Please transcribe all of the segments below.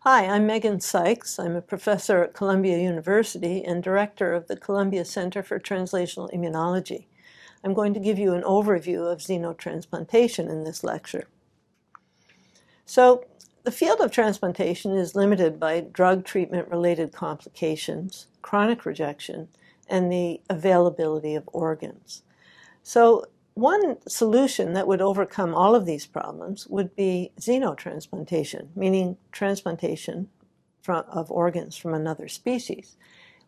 Hi, I'm Megan Sykes. I'm a professor at Columbia University and director of the Columbia Center for Translational Immunology. I'm going to give you an overview of xenotransplantation in this lecture. So, the field of transplantation is limited by drug treatment related complications, chronic rejection, and the availability of organs. So, one solution that would overcome all of these problems would be xenotransplantation, meaning transplantation from, of organs from another species,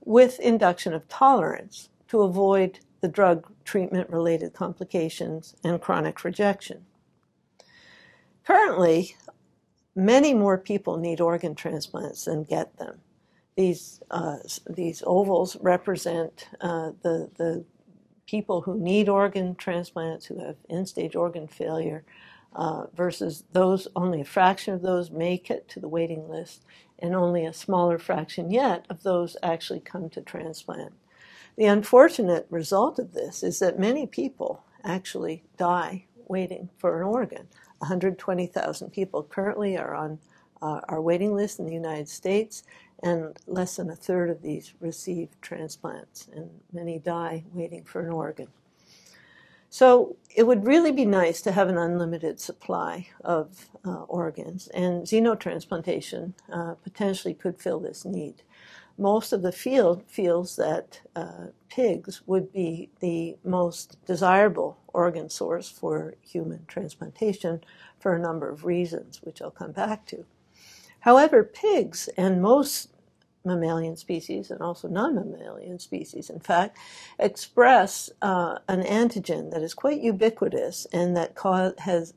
with induction of tolerance to avoid the drug treatment related complications and chronic rejection. Currently, many more people need organ transplants than get them. These, uh, these ovals represent uh, the, the people who need organ transplants, who have end stage organ failure, uh, versus those, only a fraction of those make it to the waiting list, and only a smaller fraction yet of those actually come to transplant. The unfortunate result of this is that many people actually die waiting for an organ. 120,000 people currently are on uh, our waiting list in the United States, and less than a third of these receive transplants, and many die waiting for an organ. So it would really be nice to have an unlimited supply of uh, organs, and xenotransplantation uh, potentially could fill this need. Most of the field feels that uh, pigs would be the most desirable organ source for human transplantation for a number of reasons, which I'll come back to. However, pigs and most mammalian species and also non-mammalian species, in fact, express uh, an antigen that is quite ubiquitous and that has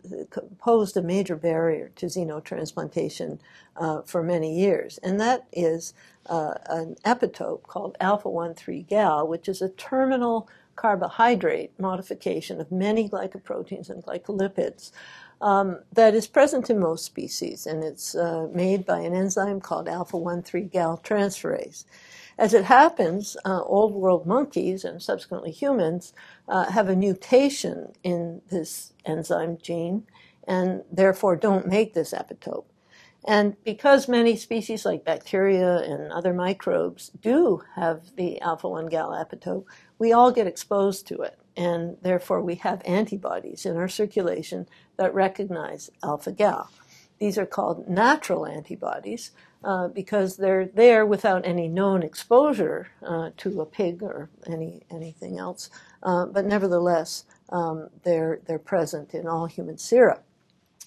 posed a major barrier to xenotransplantation uh, for many years. And that is uh, an epitope called alpha-1,3 gal, which is a terminal carbohydrate modification of many glycoproteins and glycolipids um, that is present in most species, and it's uh, made by an enzyme called alpha 1 3 gal transferase. As it happens, uh, old world monkeys and subsequently humans uh, have a mutation in this enzyme gene and therefore don't make this epitope. And because many species like bacteria and other microbes do have the alpha 1 gal epitope, we all get exposed to it and therefore we have antibodies in our circulation that recognize alpha gal. These are called natural antibodies uh, because they're there without any known exposure uh, to a pig or any anything else, uh, but nevertheless um, they're they're present in all human sera.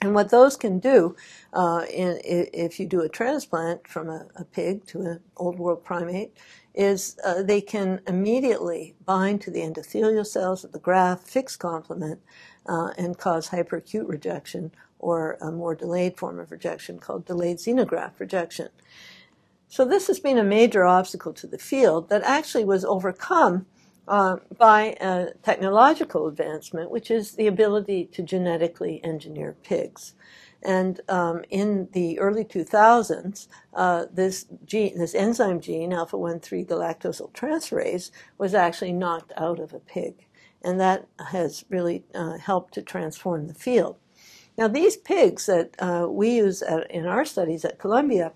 And what those can do, uh, in, if you do a transplant from a, a pig to an old world primate, is uh, they can immediately bind to the endothelial cells of the graft, fix complement, uh, and cause hyperacute rejection or a more delayed form of rejection called delayed xenograft rejection. So this has been a major obstacle to the field that actually was overcome uh, by a technological advancement, which is the ability to genetically engineer pigs. And um, in the early 2000s, uh, this gene, this enzyme gene, alpha 1 3 galactosyltransferase, was actually knocked out of a pig. And that has really uh, helped to transform the field. Now, these pigs that uh, we use at, in our studies at Columbia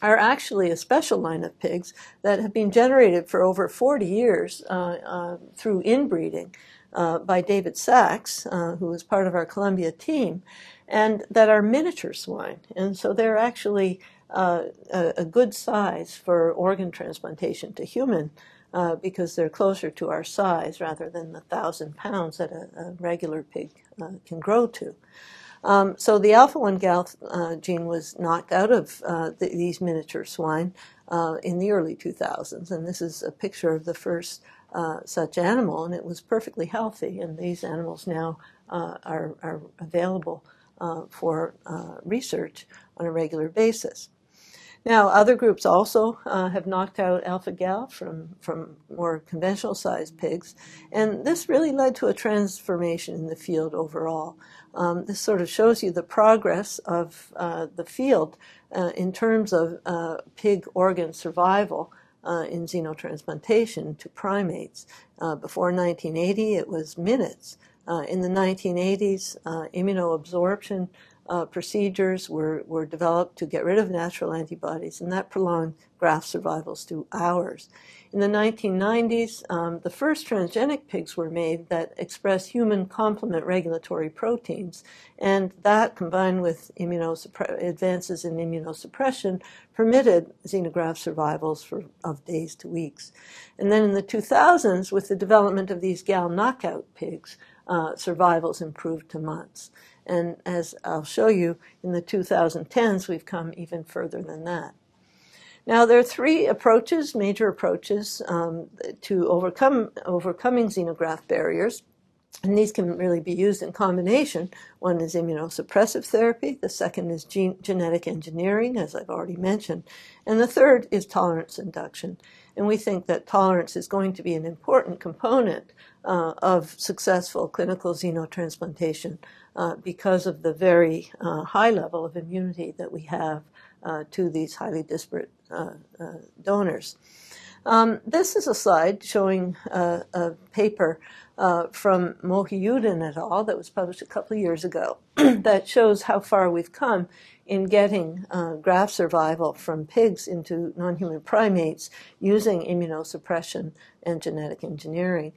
are actually a special line of pigs that have been generated for over 40 years uh, uh, through inbreeding uh, by David Sachs, who was part of our Columbia team and that are miniature swine. And so they're actually uh, a, a, good size for organ transplantation to human uh, because they're closer to our size rather than the thousand pounds that a, a regular pig uh, can grow to. Um, so the alpha 1 gal uh, gene was knocked out of uh, the, these miniature swine uh, in the early 2000s, and this is a picture of the first such animal, and it was perfectly healthy. And these animals now are, are available uh, for uh, research on a regular basis. Now, other groups also uh, have knocked out alpha gal from, from more conventional sized pigs, and this really led to a transformation in the field overall. Um, this sort of shows you the progress of uh, the field uh, in terms of uh, pig organ survival uh, in xenotransplantation to primates. before 1980, it was minutes. Uh, in the 1980s, uh, immunoabsorption uh, procedures were, were developed to get rid of natural antibodies, and that prolonged graft survivals to hours. In the 1990s, um, the first transgenic pigs were made that express human complement regulatory proteins, and that, combined with advances in immunosuppression, permitted xenograft survivals for, of days to weeks. And then in the 2000s, with the development of these gal knockout pigs, uh, survivals improved to months. And as I'll show you, in the 2010s, we've come even further than that. Now, there are three approaches, major approaches, um, to overcome overcoming xenograft barriers. And these can really be used in combination. One is immunosuppressive therapy, the second is gene- genetic engineering, as I've already mentioned, and the third is tolerance induction. And we think that tolerance is going to be an important component uh, of successful clinical xenotransplantation uh, because of the very uh, high level of immunity that we have uh, to these highly disparate uh, uh, donors. Um, this is a slide showing a paper from Mohiuddin et al. that was published a couple of years ago that shows how far we've come in getting graft survival from pigs into non-human primates using immunosuppression and genetic engineering.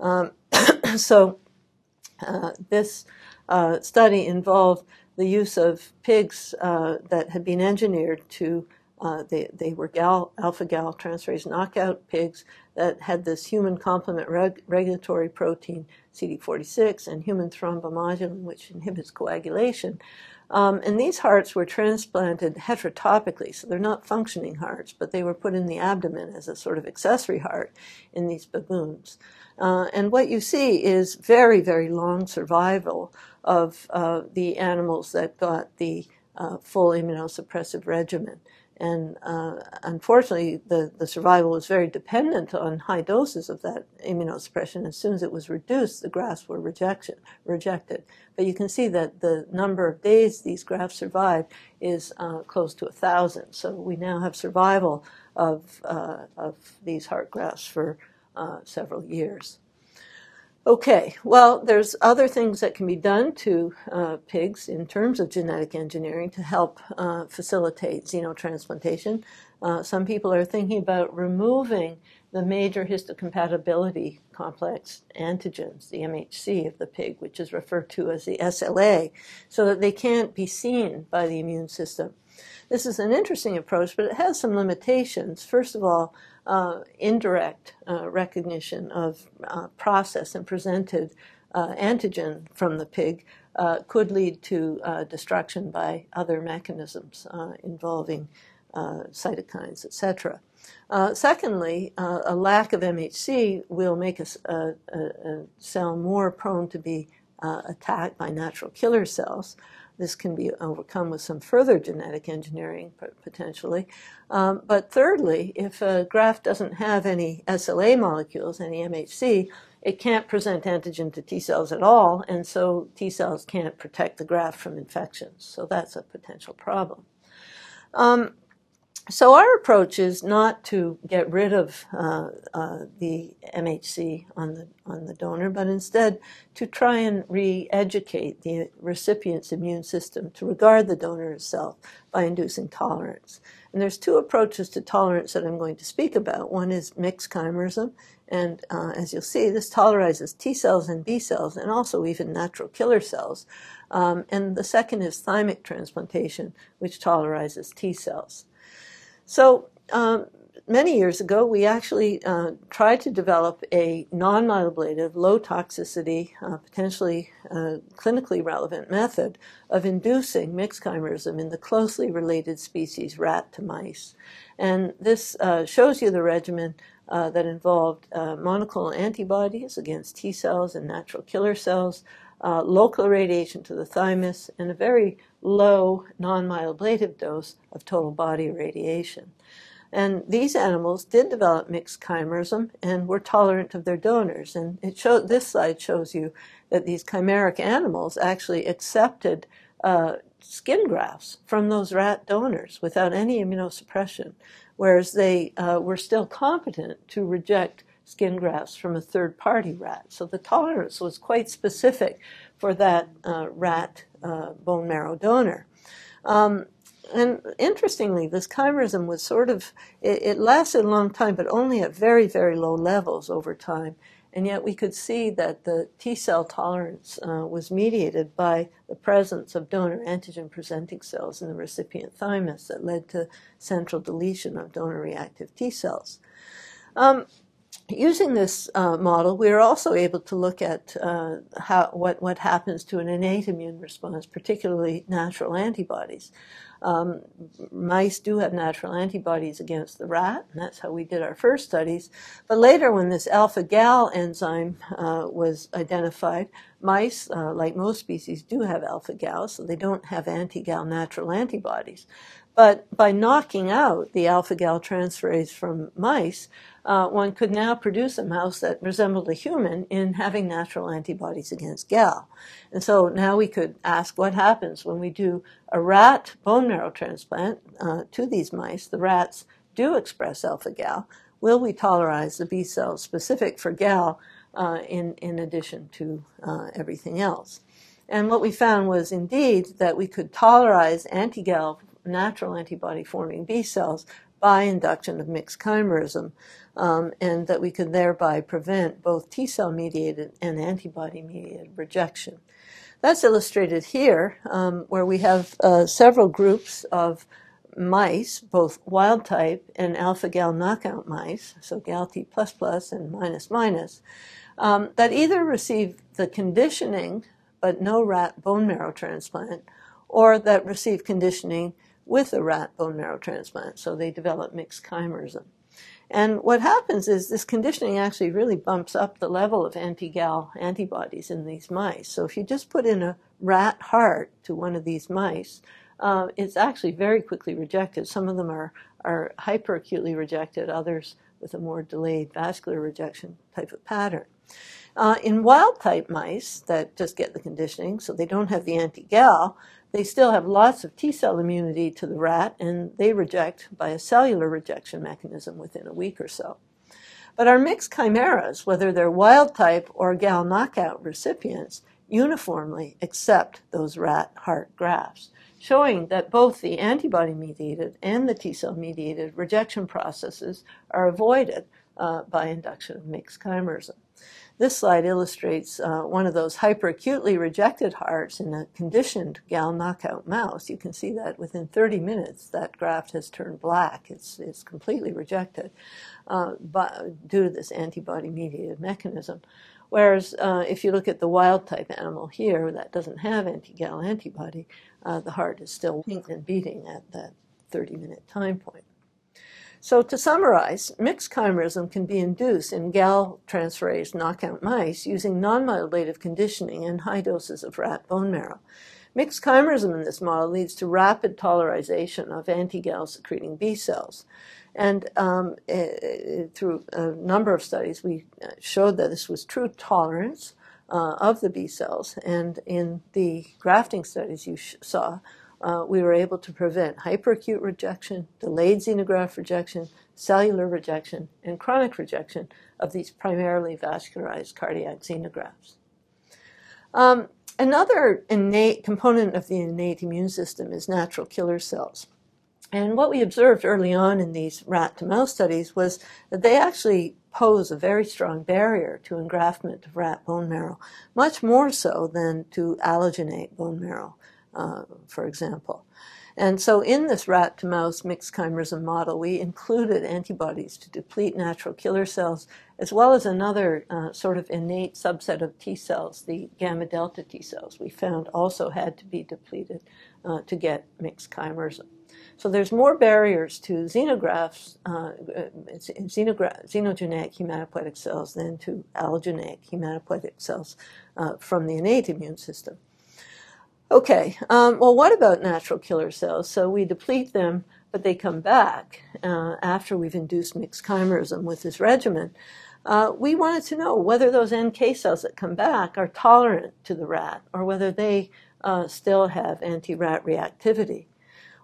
Um, so uh, this uh, study involved the use of pigs uh, that had been engineered to uh, they, they were gal, alpha gal transferase knockout pigs that had this human complement reg, regulatory protein CD46 and human thrombomodulin, which inhibits coagulation. Um, and these hearts were transplanted heterotopically, so they're not functioning hearts, but they were put in the abdomen as a sort of accessory heart in these baboons. Uh, and what you see is very, very long survival of uh, the animals that got the uh, full immunosuppressive regimen. And uh, unfortunately, the, the survival was very dependent on high doses of that immunosuppression. As soon as it was reduced, the grafts were rejection, rejected. But you can see that the number of days these grafts survived is uh, close to a thousand. So we now have survival of, uh, of these heart grafts for uh, several years. Okay, well, there's other things that can be done to uh, pigs in terms of genetic engineering to help uh, facilitate xenotransplantation. Uh, some people are thinking about removing the major histocompatibility complex antigens, the MHC of the pig, which is referred to as the SLA, so that they can't be seen by the immune system. This is an interesting approach, but it has some limitations. First of all, uh, indirect uh, recognition of uh, processed and presented uh, antigen from the pig uh, could lead to uh, destruction by other mechanisms involving cytokines, etc. secondly, a lack of MHC will make a, a, a cell more prone to be attacked by natural killer cells. This can be overcome with some further genetic engineering potentially. Um, but thirdly, if a graft doesn't have any SLA molecules, any MHC, it can't present antigen to T cells at all, and so T cells can't protect the graft from infections. So that's a potential problem. Um, so our approach is not to get rid of uh, uh, the MHC on the on the donor, but instead to try and re-educate the recipient's immune system to regard the donor itself by inducing tolerance. And there's two approaches to tolerance that I'm going to speak about. One is mixed chimerism, and uh, as you'll see, this tolerizes T cells and B cells, and also even natural killer cells. Um, and the second is thymic transplantation, which tolerizes T cells. So um, many years ago, we actually uh, tried to develop a non-myeloablative, low toxicity, uh, potentially uh, clinically relevant method of inducing mixed chimerism in the closely related species rat to mice. And this uh, shows you the regimen uh, that involved uh, monoclonal antibodies against T cells and natural killer cells, local radiation to the thymus, and a very low non-myeloablative dose of total body irradiation. And these animals did develop mixed chimerism and were tolerant of their donors. And it showed, this slide shows you that these chimeric animals actually accepted uh, skin grafts from those rat donors without any immunosuppression, whereas they uh, were still competent to reject skin grafts from a third party rat. So the tolerance was quite specific for that uh, rat uh, bone marrow donor. Um, and interestingly, this chimerism was sort of, it, it, lasted a long time, but only at very, very low levels over time. And yet we could see that the T cell tolerance uh, was mediated by the presence of donor antigen presenting cells in the recipient thymus that led to central deletion of donor reactive T cells. Um, using this uh, model, we are also able to look at uh, how, what, what happens to an innate immune response, particularly natural antibodies. Um, mice do have natural antibodies against the rat, and that's how we did our first studies. But later, when this alpha gal enzyme uh, was identified, mice, uh, like most species, do have alpha gal, so they don't have anti gal natural antibodies. But by knocking out the alpha gal transferase from mice, uh, one could now produce a mouse that resembled a human in having natural antibodies against gal. And so now we could ask what happens when we do a rat bone marrow transplant uh, to these mice. The rats do express alpha gal. Will we tolerize the B cells specific for gal uh, in, in addition to uh, everything else? And what we found was indeed that we could tolerize anti gal natural antibody forming B cells by induction of mixed chimerism, um, and that we could thereby prevent both T cell mediated and antibody mediated rejection. That's illustrated here, um, where we have uh, several groups of mice, both wild type and alpha gal knockout mice, so gal T plus plus and minus minus, um, that either receive the conditioning but no rat bone marrow transplant, or that receive conditioning with a rat bone marrow transplant. So they develop mixed chimerism. And what happens is this conditioning actually really bumps up the level of anti-gal antibodies in these mice. So if you just put in a rat heart to one of these mice, uh, it's actually very quickly rejected. Some of them are, are hyperacutely rejected, others with a more delayed vascular rejection type of pattern. Uh, in wild type mice that just get the conditioning, so they don't have the anti-gal, they still have lots of T cell immunity to the rat, and they reject by a cellular rejection mechanism within a week or so. But our mixed chimeras, whether they're wild type or gal knockout recipients, uniformly accept those rat heart grafts, showing that both the antibody mediated and the T cell mediated rejection processes are avoided uh, by induction of mixed chimerism. This slide illustrates uh, one of those hyperacutely rejected hearts in a conditioned gal knockout mouse. You can see that within 30 minutes, that graft has turned black. It's, it's completely rejected uh, by, due to this antibody mediated mechanism. Whereas uh, if you look at the wild type animal here that doesn't have anti gal antibody, uh, the heart is still pink and beating at that 30 minute time point. So to summarize, mixed chimerism can be induced in gal transferase knockout mice using non-myeloablative conditioning and high doses of rat bone marrow. Mixed chimerism in this model leads to rapid tolerization of anti-gal secreting B cells. And um, it, through a number of studies, we uh, showed that this was true tolerance uh, of the B cells. And in the grafting studies you saw, uh, we were able to prevent hyperacute rejection, delayed xenograft rejection, cellular rejection, and chronic rejection of these primarily vascularized cardiac xenografts. Um, another innate component of the innate immune system is natural killer cells. And what we observed early on in these rat to mouse studies was that they actually pose a very strong barrier to engraftment of rat bone marrow, much more so than to allogeneic bone marrow uh, for example. And so in this rat to mouse mixed chimerism model, we included antibodies to deplete natural killer cells, as well as another uh, sort of innate subset of T cells, the gamma delta T cells, we found also had to be depleted uh, to get mixed chimerism. So there's more barriers to xenografts, uh, xenogra- xenogenic hematopoietic cells than to allogeneic hematopoietic cells uh, from the innate immune system. Okay, um, well, what about natural killer cells? So we deplete them, but they come back uh, after we've induced mixed chimerism with this regimen. Uh, we wanted to know whether those NK cells that come back are tolerant to the rat or whether they uh, still have anti rat reactivity.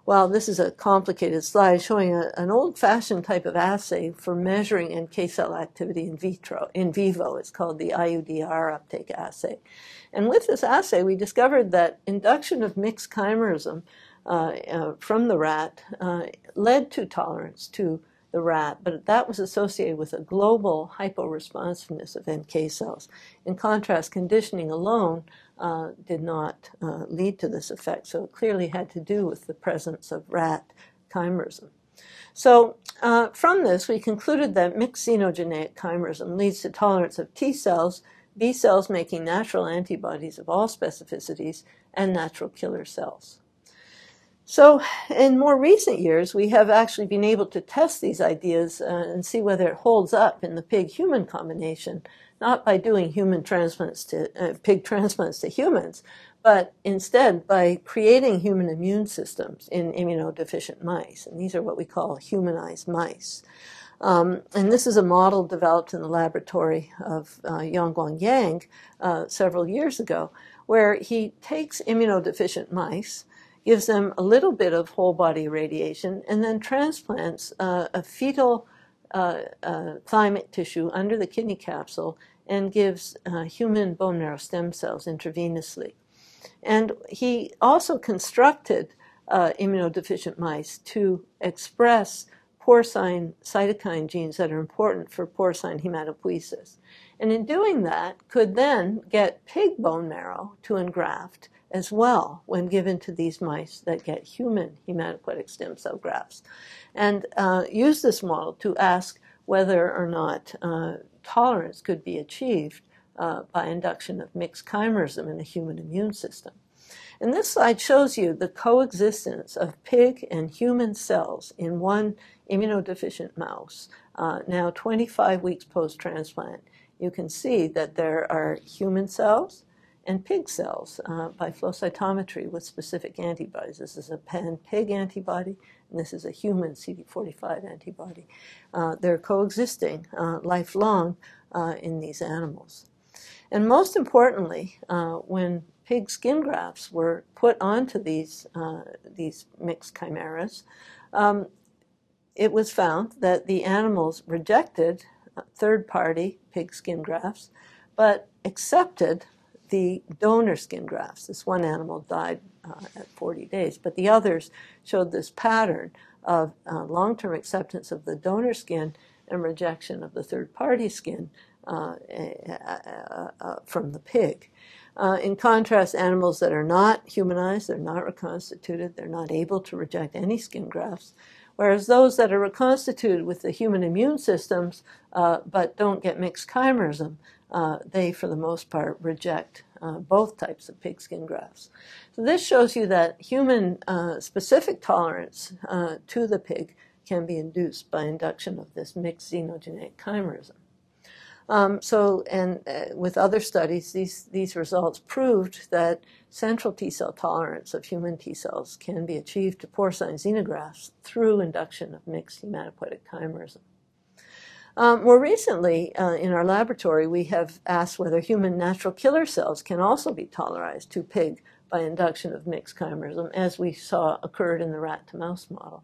Well, this is a complicated slide showing a, an old-fashioned type of assay for measuring NK cell activity in vitro, in vivo. It's called the IUDR uptake assay. And with this assay, we discovered that induction of mixed chimerism uh, uh, from the rat uh, led to tolerance to the rat, but that was associated with a global hyporesponsiveness of NK cells. In contrast, conditioning alone uh, did not uh, lead to this effect, so it clearly had to do with the presence of rat chimerism. So uh, from this, we concluded that mixed xenogeneic chimerism leads to tolerance of T cells, B cells making natural antibodies of all specificities, and natural killer cells. So, in more recent years, we have actually been able to test these ideas uh, and see whether it holds up in the pig human combination, not by doing human transplants to uh, pig transplants to humans, but instead by creating human immune systems in immunodeficient mice. And these are what we call humanized mice. Um, and this is a model developed in the laboratory of uh, Yongguang Yang uh, several years ago, where he takes immunodeficient mice gives them a little bit of whole body radiation, and then transplants uh, a fetal uh, uh, thymic tissue under the kidney capsule and gives uh, human bone marrow stem cells intravenously. And he also constructed uh, immunodeficient mice to express porcine cytokine genes that are important for porcine hematopoiesis. And in doing that, could then get pig bone marrow to engraft as well when given to these mice that get human hematopoietic stem cell grafts. And uh, use this model to ask whether or not uh, tolerance could be achieved uh, by induction of mixed chimerism in the human immune system. And this slide shows you the coexistence of pig and human cells in one immunodeficient mouse, uh, now 25 weeks post transplant. You can see that there are human cells and pig cells uh, by flow cytometry with specific antibodies. This is a pan-pig antibody, and this is a human CD45 antibody. Uh, they're coexisting uh, lifelong uh, in these animals. And most importantly, uh, when pig skin grafts were put onto these, uh, these mixed chimeras, um, it was found that the animals rejected third-party pig skin grafts, but accepted the donor skin grafts. This one animal died uh, at 40 days, but the others showed this pattern of uh, long term acceptance of the donor skin and rejection of the third party skin uh, uh, uh from the pig. Uh, in contrast, animals that are not humanized, they're not reconstituted, they're not able to reject any skin grafts, whereas those that are reconstituted with the human immune systems but don't get mixed chimerism, uh, they, for the most part, reject uh, both types of pigskin grafts. So this shows you that human uh, specific tolerance uh, to the pig can be induced by induction of this mixed xenogeneic chimerism. Um, so, and uh, with other studies, these, these results proved that central T cell tolerance of human T cells can be achieved to porcine xenografts through induction of mixed hematopoietic chimerism. Um, more recently, uh, in our laboratory, we have asked whether human natural killer cells can also be tolerized to pig by induction of mixed chimerism, as we saw occurred in the rat to mouse model.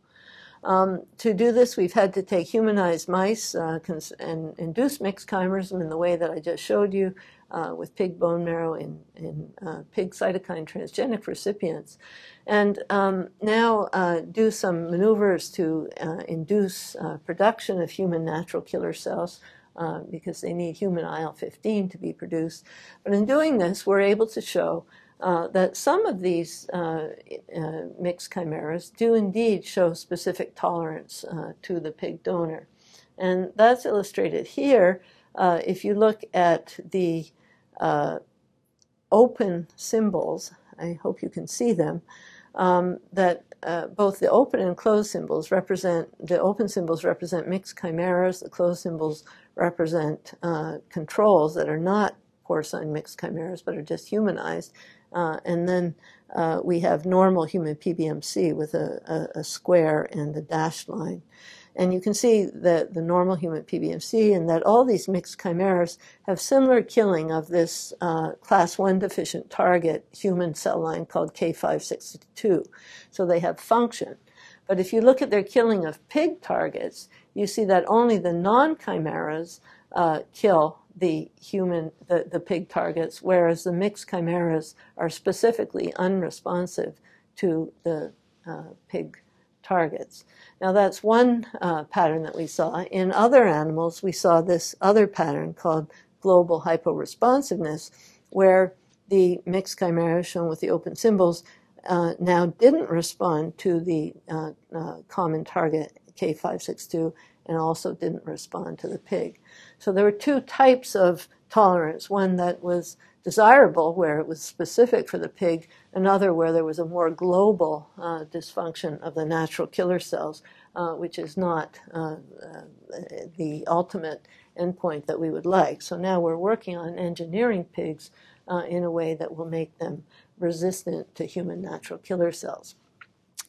Um, to do this, we've had to take humanized mice uh, and induce mixed chimerism in the way that I just showed you uh, with pig bone marrow in, in uh, pig cytokine transgenic recipients and um, now uh, do some maneuvers to uh, induce uh, production of human natural killer cells because they need human IL 15 to be produced. But in doing this, we're able to show uh, that some of these uh, mixed chimeras do indeed show specific tolerance to the pig donor. And that's illustrated here. if you look at the open symbols, I hope you can see them um, that uh, both the open and closed symbols represent, the open symbols represent mixed chimeras, the closed symbols represent uh, controls that are not porcine mixed chimeras but are just humanized. Uh, and then uh, we have normal human PBMC with a, a, a, square and a dashed line. And you can see that the normal human PBMC and that all these mixed chimeras have similar killing of this uh, class 1 deficient target human cell line called K562. So they have function. But if you look at their killing of pig targets, you see that only the non chimeras uh, kill the human, the, the pig targets, whereas the mixed chimeras are specifically unresponsive to the uh, pig targets. Now, that's one uh, pattern that we saw. In other animals, we saw this other pattern called global hyporesponsiveness, where the mixed chimera shown with the open symbols uh, now didn't respond to the uh, uh, common target K562 and also didn't respond to the pig. So there were two types of tolerance one that was desirable, where it was specific for the pig, another where there was a more global uh, dysfunction of the natural killer cells, uh, which is not uh, uh the ultimate endpoint that we would like. So now we're working on engineering pigs uh, in a way that will make them resistant to human natural killer cells.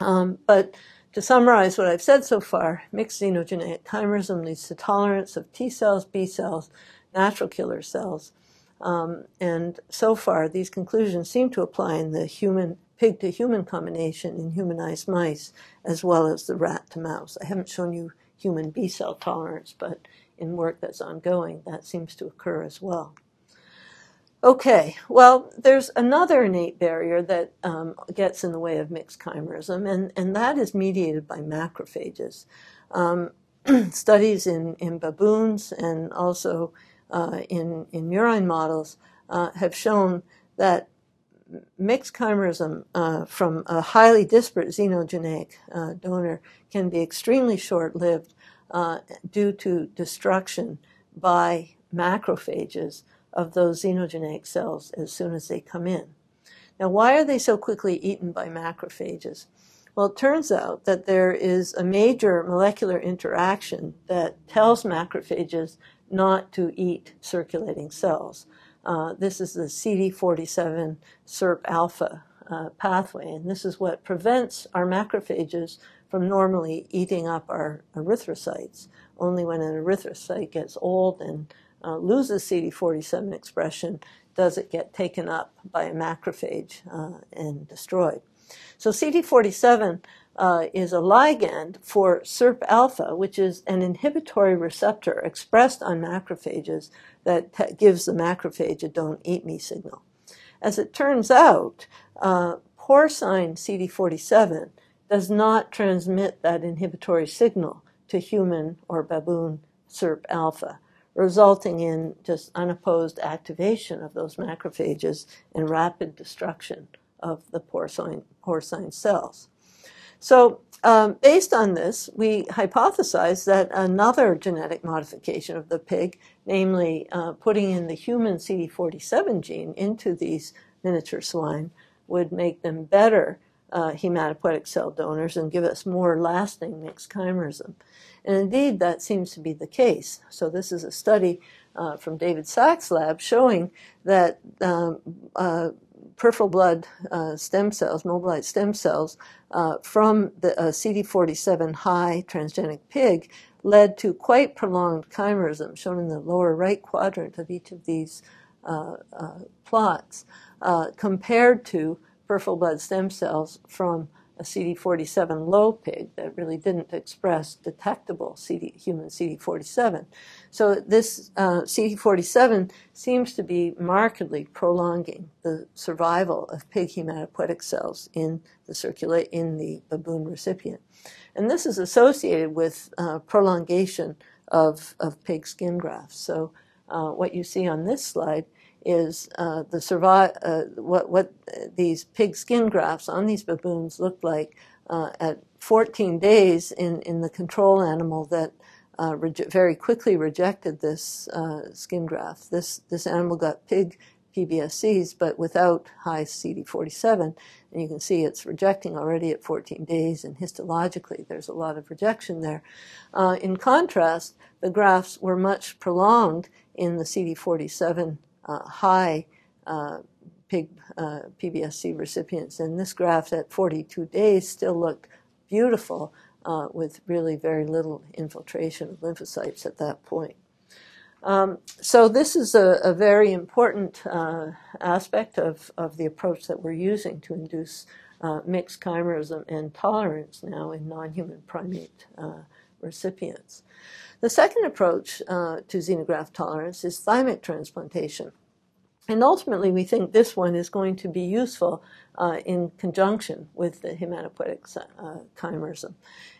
Um, but to summarize what I've said so far, mixed xenogenetic chimerism leads to tolerance of T cells, B cells, natural killer cells. Um, and so far, these conclusions seem to apply in the human pig to human combination in humanized mice as well as the rat to mouse. I haven't shown you human B cell tolerance, but in work that's ongoing, that seems to occur as well. Okay, well, there's another innate barrier that um, gets in the way of mixed chimerism, and, and that is mediated by macrophages. Um, studies in, in baboons and also uh, in, in murine models uh, have shown that mixed chimerism uh, from a highly disparate xenogenetic uh, donor can be extremely short lived uh, due to destruction by macrophages of those xenogenetic cells as soon as they come in. Now, why are they so quickly eaten by macrophages? Well, it turns out that there is a major molecular interaction that tells macrophages not to eat circulating cells. Uh, this is the CD47 SERP alpha uh, pathway, and this is what prevents our macrophages from normally eating up our erythrocytes. Only when an erythrocyte gets old and uh, loses CD47 expression, does it get taken up by a macrophage uh, and destroyed. So CD47 uh, is a ligand for SERP alpha, which is an inhibitory receptor expressed on macrophages that t- gives the macrophage a don't eat me signal. As it turns out, uh, porcine CD47 does not transmit that inhibitory signal to human or baboon SERP alpha resulting in just unopposed activation of those macrophages and rapid destruction of the porcine, porcine cells. So, um, based on this, we hypothesized that another genetic modification of the pig, namely uh, putting in the human CD47 gene into these miniature swine, would make them better uh, hematopoietic cell donors and give us more lasting mixed chimerism. And indeed, that seems to be the case. So, this is a study uh, from David Sachs' lab showing that um, uh, peripheral blood uh, stem cells, mobilized stem cells, uh, from the uh, CD47 high transgenic pig led to quite prolonged chimerism, shown in the lower right quadrant of each of these plots, compared to peripheral blood stem cells from a CD47 low pig that really didn't express detectable CD, human CD47. So this uh, CD47 seems to be markedly prolonging the survival of pig hematopoietic cells in the circulate in the baboon recipient, and this is associated with uh, prolongation of of pig skin grafts. So uh, what you see on this slide is uh, the survive uh, what what these pig skin grafts on these baboons looked like uh, at 14 days in in the control animal that uh, very quickly rejected this uh, skin graft. This this animal got pig PBSCs, but without high CD47, and you can see it's rejecting already at 14 days, and histologically there's a lot of rejection there. Uh, in contrast, the grafts were much prolonged in the CD47 uh, high uh, pig PBSC uh, recipients. And this graph at 42 days still looked beautiful uh, with really very little infiltration of lymphocytes at that point. Um, so this is a, a very important uh, aspect of, of the approach that we're using to induce uh, mixed chimerism and tolerance now in non-human primate uh, recipients. The second approach uh, to xenograft tolerance is thymic transplantation. And ultimately, we think this one is going to be useful uh, in conjunction with the hematopoietic uh, chimerism.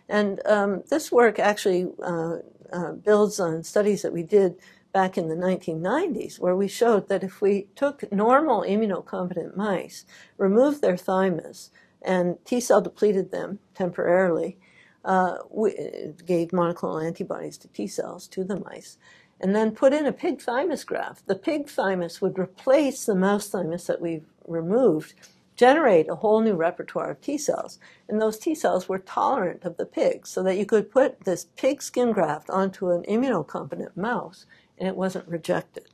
And um, this work actually uh, uh, builds on studies that we did back in the 1990s, where we showed that if we took normal immunocompetent mice, removed their thymus, and T cell depleted them temporarily, uh, we gave monoclonal antibodies to T cells to the mice, and then put in a pig thymus graft. The pig thymus would replace the mouse thymus that we've removed, generate a whole new repertoire of T cells. And those T cells were tolerant of the pig, so that you could put this pig skin graft onto an immunocompetent mouse and it wasn't rejected.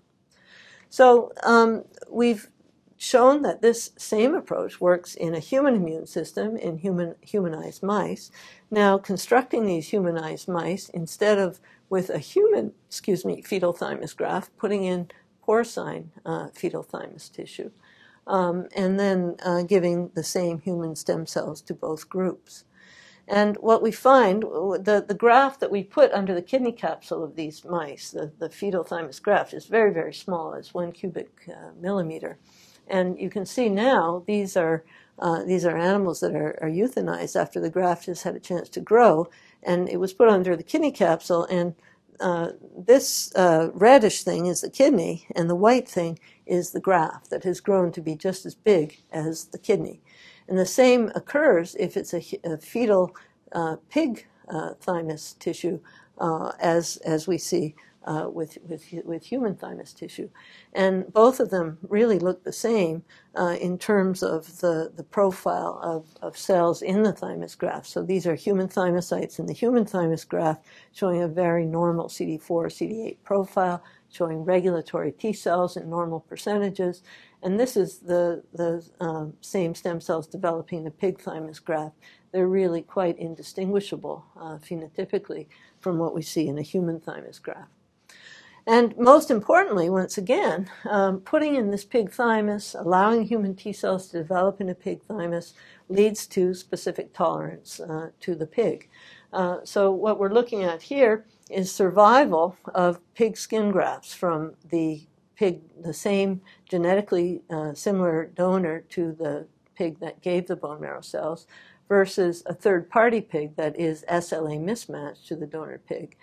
So um, we've shown that this same approach works in a human immune system in human humanized mice. Now, constructing these humanized mice instead of with a human, excuse me, fetal thymus graft, putting in porcine uh, fetal thymus tissue, um, and then uh, giving the same human stem cells to both groups. And what we find, the, the graft that we put under the kidney capsule of these mice, the, the fetal thymus graft, is very, very small. It's one cubic uh, millimeter. And you can see now these are, uh, these are animals that are, are euthanized after the graft has had a chance to grow. And it was put under the kidney capsule, and uh, this uh, reddish thing is the kidney, and the white thing is the graft that has grown to be just as big as the kidney. And the same occurs if it's a, a fetal uh, pig uh, thymus tissue, uh, as, as we see uh, with, with, with human thymus tissue. And both of them really look the same uh, in terms of the, the profile of, of cells in the thymus graft. So these are human thymocytes in the human thymus graft showing a very normal CD4, CD8 profile, showing regulatory T cells in normal percentages. And this is the, the um, same stem cells developing the pig thymus graft. They're really quite indistinguishable uh, phenotypically from what we see in a human thymus graft. And most importantly, once again, um, putting in this pig thymus, allowing human T cells to develop in a pig thymus, leads to specific tolerance uh, to the pig. Uh, so what we're looking at here is survival of pig skin grafts from the pig, the same genetically uh, similar donor to the pig that gave the bone marrow cells, versus a third party pig that is SLA mismatched to the donor pig.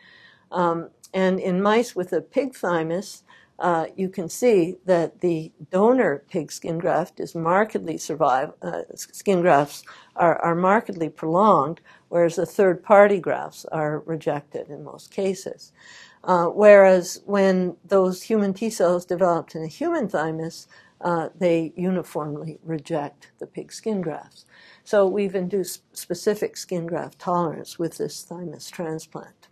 Um, and in mice with a pig thymus, uh, you can see that the donor pig skin graft is markedly survive, uh, skin grafts are, are markedly prolonged, whereas the third party grafts are rejected in most cases. Uh, whereas when those human T cells developed in a human thymus, uh, they uniformly reject the pig skin grafts. So we've induced specific skin graft tolerance with this thymus transplant.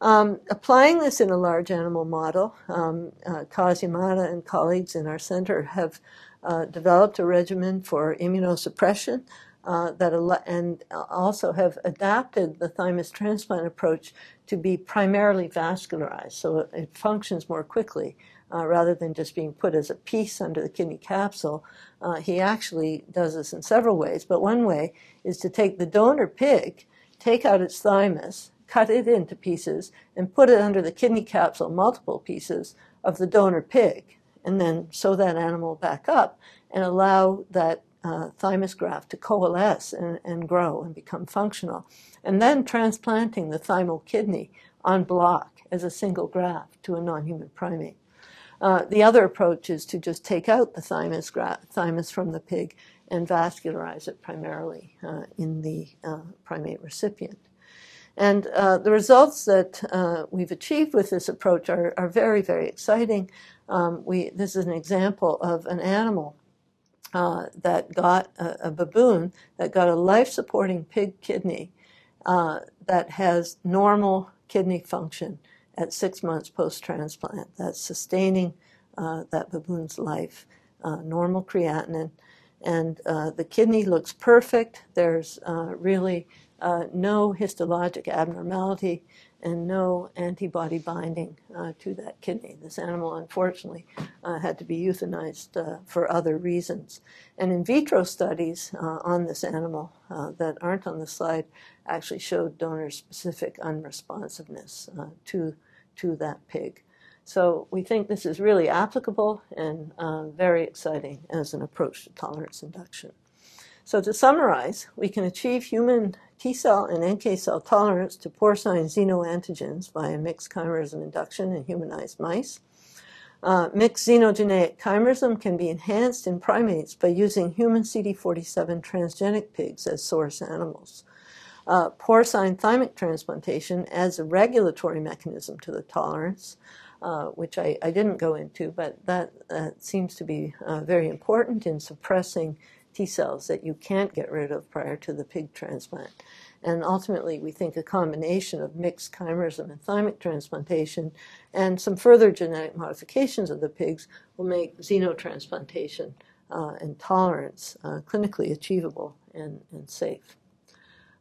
Um, applying this in a large animal model, um, uh, Kaz and colleagues in our center have uh, developed a regimen for immunosuppression uh, that al- and also have adapted the thymus transplant approach to be primarily vascularized, so it, it functions more quickly. Uh, rather than just being put as a piece under the kidney capsule, uh, he actually does this in several ways. But one way is to take the donor pig, take out its thymus, cut it into pieces, and put it under the kidney capsule, multiple pieces of the donor pig, and then sew that animal back up and allow that uh, thymus graft to coalesce and, and, grow and become functional. And then transplanting the thymal kidney on block as a single graft to a non human primate. Uh, the other approach is to just take out the thymus, gra- thymus from the pig and vascularize it primarily uh, in the uh, primate recipient. And uh, the results that uh, we've achieved with this approach are, are very, very exciting. Um, we, this is an example of an animal uh, that got a, a, baboon that got a life supporting pig kidney uh, that has normal kidney function at six months post transplant. That's sustaining uh, that baboon's life, uh, normal creatinine And uh, the kidney looks perfect. There's uh, really uh, no histologic abnormality and no antibody binding uh, to that kidney. This animal, unfortunately, uh, had to be euthanized uh, for other reasons. And in vitro studies on this animal that aren't on the slide actually showed donor specific unresponsiveness to, to that pig. So we think this is really applicable and very exciting as an approach to tolerance induction. So to summarize, we can achieve human T cell and NK cell tolerance to porcine xenoantigens via mixed chimerism induction in humanized mice. Uh, mixed xenogeneic chimerism can be enhanced in primates by using human CD47 transgenic pigs as source animals. Uh, porcine thymic transplantation as a regulatory mechanism to the tolerance, uh, which I, I, didn't go into, but that seems to be uh, very important in suppressing T cells that you can't get rid of prior to the pig transplant. And ultimately, we think a combination of mixed chimerism and thymic transplantation and some further genetic modifications of the pigs will make xenotransplantation uh, and tolerance uh, clinically achievable and, and safe.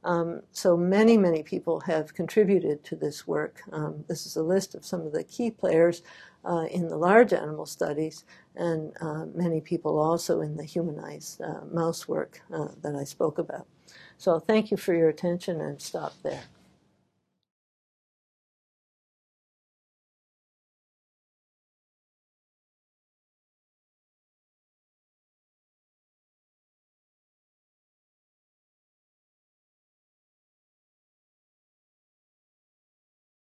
Um, so many, many people have contributed to this work. Um, this is a list of some of the key players uh, in the large animal studies, and uh, many people also in the humanized uh, mouse work uh, that I spoke about. So thank you for your attention and stop there.